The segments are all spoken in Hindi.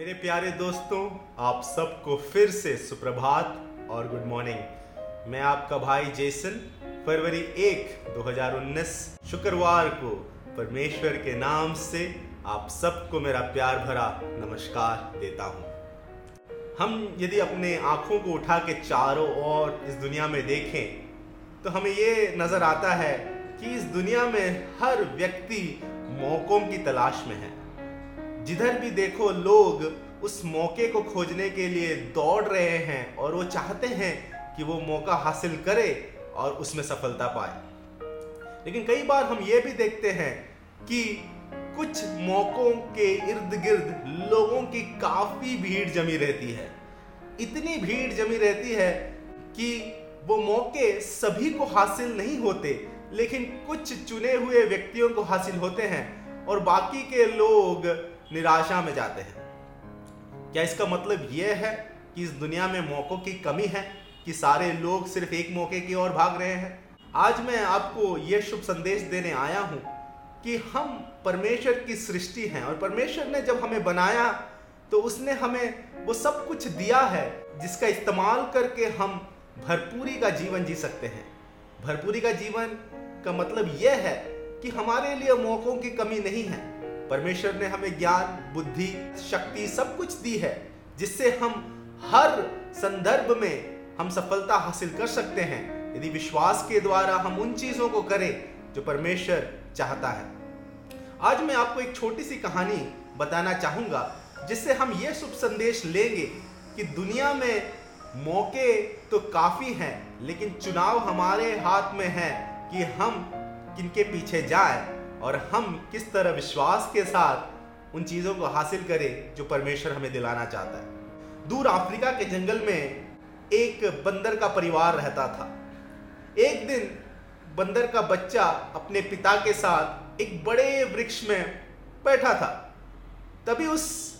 मेरे प्यारे दोस्तों, आप सबको फिर से सुप्रभात और गुड मॉर्निंग मैं आपका भाई जेसन फरवरी एक 2019 शुक्रवार को परमेश्वर के नाम से आप सबको मेरा प्यार भरा नमस्कार देता हूँ। हम यदि अपने आँखों को उठा के चारों ओर इस दुनिया में देखें तो हमें ये नज़र आता है कि इस दुनिया में हर व्यक्ति मौकों की तलाश में है। जिधर भी देखो लोग उस मौके को खोजने के लिए दौड़ रहे हैं और वो चाहते हैं कि वो मौका हासिल करे और उसमें सफलता पाए। लेकिन कई बार हम ये भी देखते हैं कि कुछ मौकों के इर्द गिर्द लोगों की काफ़ी भीड़ जमी रहती है। इतनी भीड़ जमी रहती है कि वो मौके सभी को हासिल नहीं होते, लेकिन कुछ चुने हुए व्यक्तियों को हासिल होते हैं और बाकी के लोग निराशा में जाते हैं। क्या इसका मतलब यह है कि इस दुनिया में मौकों की कमी है कि सारे लोग सिर्फ़ एक मौके की ओर भाग रहे हैं? आज मैं आपको ये शुभ संदेश देने आया हूँ कि हम परमेश्वर की सृष्टि हैं और परमेश्वर ने जब हमें बनाया तो उसने हमें वो सब कुछ दिया है जिसका इस्तेमाल करके हम भरपूरी का जीवन जी सकते हैं। भरपूरी का जीवन का मतलब यह है कि हमारे लिए मौकों की कमी नहीं है। परमेश्वर ने हमें ज्ञान, बुद्धि, शक्ति सब कुछ दी है, जिससे हम हर संदर्भ में हम सफलता हासिल कर सकते हैं। यदि विश्वास के द्वारा हम उन चीज़ों को करें जो परमेश्वर चाहता है। आज मैं आपको एक छोटी सी कहानी बताना चाहूँगा, जिससे हम ये शुभ संदेश लेंगे कि दुनिया में मौके तो काफ़ी हैं, लेकिन चुनाव हमारे हाथ में है कि हम किनके पीछे जाएँ। और हम किस तरह विश्वास के साथ उन चीज़ों को हासिल करें जो परमेश्वर हमें दिलाना चाहता है। दूर अफ्रीका के जंगल में एक बंदर का परिवार रहता था। एक दिन बंदर का बच्चा अपने पिता के साथ एक बड़े वृक्ष में बैठा था। तभी उस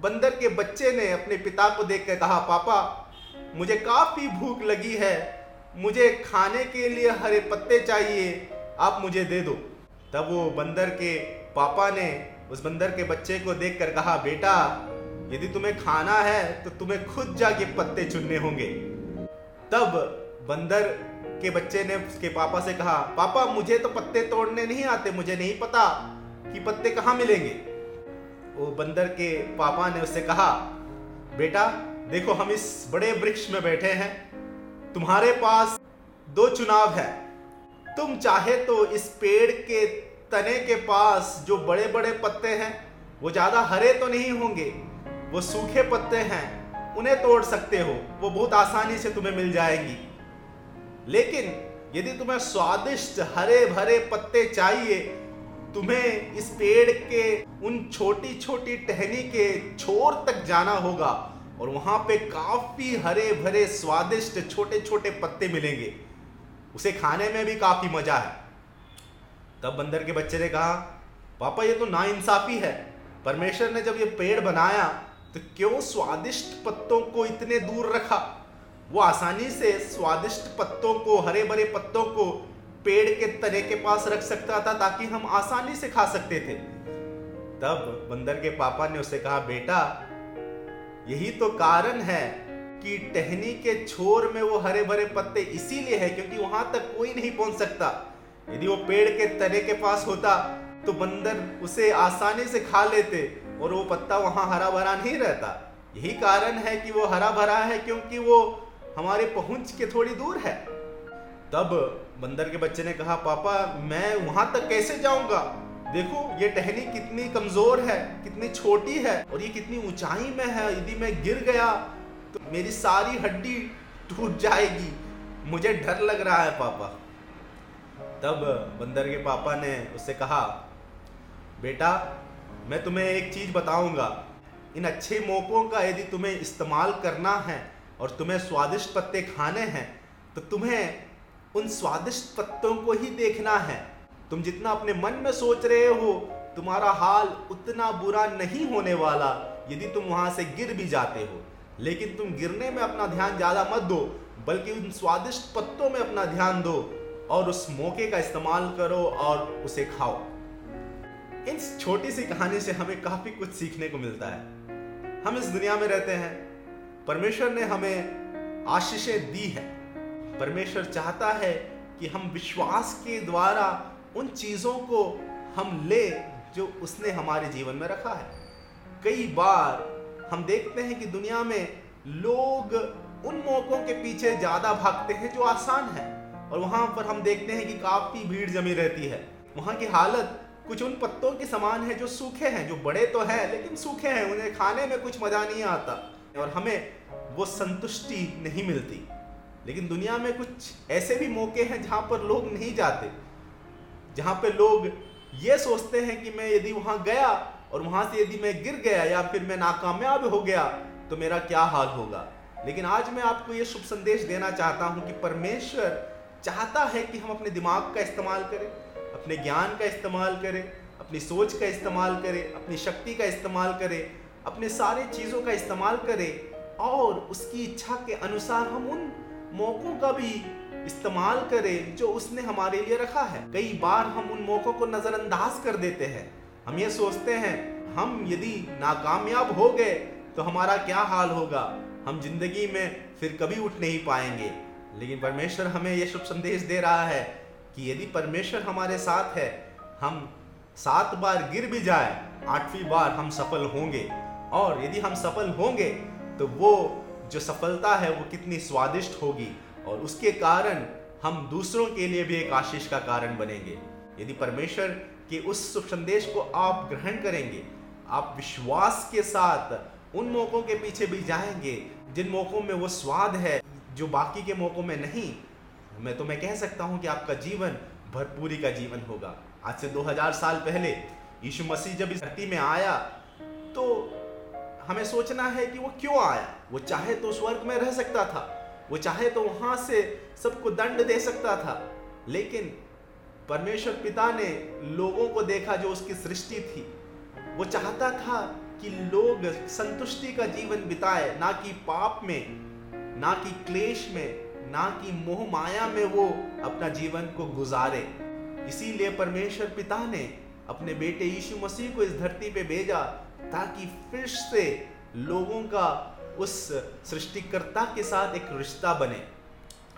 बंदर के बच्चे ने अपने पिता को देखकर कहा, पापा, मुझे काफ़ी भूख लगी है। मुझे खाने के लिए हरे पत्ते चाहिए। आप मुझे दे दो। तब वो बंदर के पापा ने उस बंदर के बच्चे को देखकर कहा, बेटा, यदि तुम्हें खाना है तो तुम्हें खुद जाके पत्ते चुनने होंगे। तब बंदर के बच्चे ने उसके पापा से कहा, पापा, मुझे तो पत्ते तोड़ने नहीं आते, मुझे नहीं पता कि पत्ते कहाँ मिलेंगे। वो बंदर के पापा ने उससे कहा, बेटा, देखो, हम इस बड़े वृक्ष में बैठे हैं। तुम्हारे पास दो चुनाव है। तुम चाहे तो इस पेड़ के तने के पास जो बड़े बड़े पत्ते हैं, वो ज़्यादा हरे तो नहीं होंगे, वो सूखे पत्ते हैं, उन्हें तोड़ सकते हो, वो बहुत आसानी से तुम्हें मिल जाएँगी। लेकिन यदि तुम्हें स्वादिष्ट हरे भरे पत्ते चाहिए, तुम्हें इस पेड़ के उन छोटी छोटी टहनी के छोर तक जाना होगा, और वहाँ पे काफ़ी हरे भरे स्वादिष्ट छोटे छोटे पत्ते मिलेंगे। उसे खाने में भी काफ़ी मज़ा है। तब बंदर के बच्चे ने कहा, पापा, ये तो नाइंसाफी है। परमेश्वर ने जब ये पेड़ बनाया तो क्यों स्वादिष्ट पत्तों को इतने दूर रखा? वो आसानी से स्वादिष्ट पत्तों को हरे भरे पत्तों को पेड़ के तने के पास रख सकता था, ताकि हम आसानी से खा सकते थे। तब बंदर के पापा ने उसे कहा, बेटा, यही तो कारण है कि टहनी के छोर में वो हरे भरे पत्ते इसीलिए है क्योंकि वहाँ तक कोई नहीं पहुँच सकता। यदि वो पेड़ के तने के पास होता तो बंदर उसे आसानी से खा लेते और वो पत्ता वहाँ हरा भरा नहीं रहता। यही कारण है कि वो हरा भरा है क्योंकि वो हमारे पहुँच के थोड़ी दूर है। तब बंदर के बच्चे ने कहा, पापा, मैं वहाँ तक कैसे जाऊँगा? देखो, ये टहनी कितनी कमज़ोर है, कितनी छोटी है और ये कितनी ऊंचाई में है। यदि मैं गिर गया तो मेरी सारी हड्डी टूट जाएगी। मुझे डर लग रहा है, पापा। तब बंदर के पापा ने उससे कहा, बेटा, मैं तुम्हें एक चीज़ बताऊँगा। इन अच्छे मौक़ों का यदि तुम्हें इस्तेमाल करना है और तुम्हें स्वादिष्ट पत्ते खाने हैं तो तुम्हें उन स्वादिष्ट पत्तों को ही देखना है। तुम जितना अपने मन में सोच रहे हो, तुम्हारा हाल उतना बुरा नहीं होने वाला, यदि तुम वहाँ से गिर भी जाते हो। लेकिन तुम गिरने में अपना ध्यान ज़्यादा मत दो, बल्कि उन स्वादिष्ट पत्तों में अपना ध्यान दो और उस मौके का इस्तेमाल करो और उसे खाओ। इन छोटी सी कहानी से हमें काफ़ी कुछ सीखने को मिलता है। हम इस दुनिया में रहते हैं। परमेश्वर ने हमें आशीषें दी है। परमेश्वर चाहता है कि हम विश्वास के द्वारा उन चीज़ों को हम ले जो उसने हमारे जीवन में रखा है। कई बार हम देखते हैं कि दुनिया में लोग उन मौकों के पीछे ज़्यादा भागते हैं जो आसान है। और वहाँ पर हम देखते हैं कि काफ़ी भीड़ जमी रहती है। वहाँ की हालत कुछ उन पत्तों के समान है जो सूखे हैं, जो बड़े तो हैं, लेकिन सूखे हैं, उन्हें खाने में कुछ मज़ा नहीं आता। और हमें वो संतुष्टि नहीं मिलती। लेकिन दुनिया में कुछ ऐसे भी मौके हैं जहाँ पर लोग नहीं जाते। जहाँ पर लोग ये सोचते हैं कि मैं यदि वहाँ गया और वहाँ से यदि मैं गिर गया या फिर मैं नाकामयाब हो गया तो मेरा क्या हाल होगा? लेकिन आज मैं आपको ये शुभ संदेश देना चाहता हूँ कि परमेश्वर चाहता है कि हम अपने दिमाग का इस्तेमाल करें, अपने ज्ञान का इस्तेमाल करें, अपनी सोच का इस्तेमाल करें, अपनी शक्ति का इस्तेमाल करें, अपने सारे चीज़ों का इस्तेमाल करें और उसकी इच्छा के अनुसार हम उन मौकों का भी इस्तेमाल करें जो उसने हमारे लिए रखा है। कई बार हम उन मौकों को नज़रअंदाज कर देते हैं। हम ये सोचते हैं, हम यदि नाकामयाब हो गए तो हमारा क्या हाल होगा? हम ज़िंदगी में फिर कभी उठ नहीं पाएँगे। लेकिन परमेश्वर हमें यह शुभ संदेश दे रहा है कि यदि परमेश्वर हमारे साथ है, हम सात बार गिर भी जाए, आठवीं बार हम सफल होंगे। और यदि हम सफल होंगे तो वो जो सफलता है, वो कितनी स्वादिष्ट होगी। और उसके कारण हम दूसरों के लिए भी एक आशीष का कारण बनेंगे। यदि परमेश्वर के उस शुभ संदेश को आप ग्रहण करेंगे। आप विश्वास के साथ उन मौकों के पीछे भी जाएँगे, जिन मौकों में वो स्वाद है, जो बाकी के मौकों में नहीं। मैं तो मैं कह सकता हूँ कि आपका जीवन भरपूरी का जीवन होगा। आज से 2000 साल पहले यीशु मसीह जब इस धरती में आया तो हमें सोचना है कि वो क्यों आया? वो चाहे तो स्वर्ग में रह सकता था, वो चाहे तो वहाँ से सबको दंड दे सकता था, लेकिन परमेश्वर पिता ने लोगों को देखा जो उसकी सृष्टि थी। वो चाहता था कि लोग संतुष्टि का जीवन बिताए, ना कि पाप में, ना कि क्लेश में, ना कि मोह माया में वो अपना जीवन को गुजारे। इसीलिए परमेश्वर पिता ने अपने बेटे यीशु मसीह को इस धरती पे भेजा ताकि फिर से लोगों का उस सृष्टिकर्ता के साथ एक रिश्ता बने।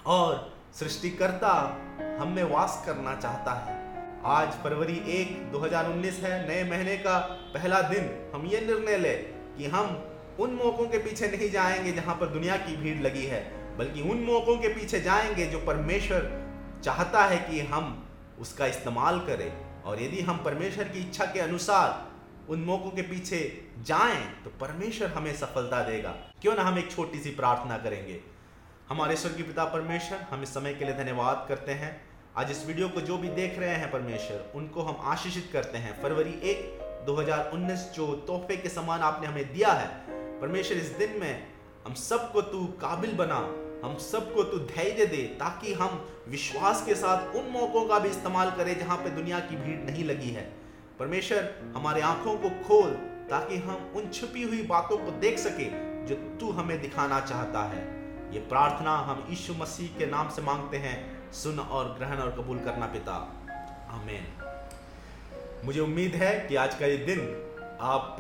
और सृष्टिकर्ता हम में वास करना चाहता है। आज फरवरी एक 2019 है, नए महीने का पहला दिन। हम ये निर्णय ले कि हम उन मौकों के पीछे नहीं जाएँगे जहाँ पर दुनिया की भीड़ लगी है, बल्कि उन मौकों के पीछे जाएँगे जो परमेश्वर चाहता है कि हम उसका इस्तेमाल करें। और यदि हम परमेश्वर की इच्छा के अनुसार उन मौकों के पीछे जाएँ तो परमेश्वर हमें सफलता देगा। क्यों ना हम एक छोटी सी प्रार्थना करेंगे? हमारे स्वर की पिता परमेश्वर, हम इस समय के लिए धन्यवाद करते हैं। आज इस वीडियो को जो भी देख रहे हैं परमेश्वर, उनको हम आशीषित करते हैं। फरवरी एक 2019 जो तोहफे के समान आपने हमें दिया है, परमेश्वर इस दिन में हम सबको तू काबिल बना, हम सबको तू धैर्य दे, ताकि हम विश्वास के साथ उन मौकों का भी इस्तेमाल करें जहाँ पे दुनिया की भीड़ नहीं लगी है। परमेश्वर, हमारे आँखों को खोल, ताकि हम उन छुपी हुई बातों को देख सके, जो तू हमें दिखाना चाहता है। ये प्रार्थना हम यीशु मसीह के नाम से मांगते हैं। सुन और ग्रहण और कबूल करना पिता। आमीन। मुझे उम्मीद है कि आज का ये दिन आप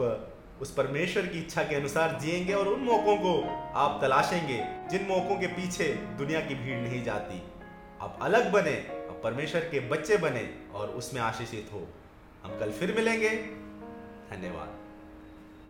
उस परमेश्वर की इच्छा के अनुसार जिएँगे और उन मौकों को आप तलाशेंगे जिन मौकों के पीछे दुनिया की भीड़ नहीं जाती। आप अलग बने और परमेश्वर के बच्चे बने और उसमें आशीषित हो। हम कल फिर मिलेंगे। धन्यवाद।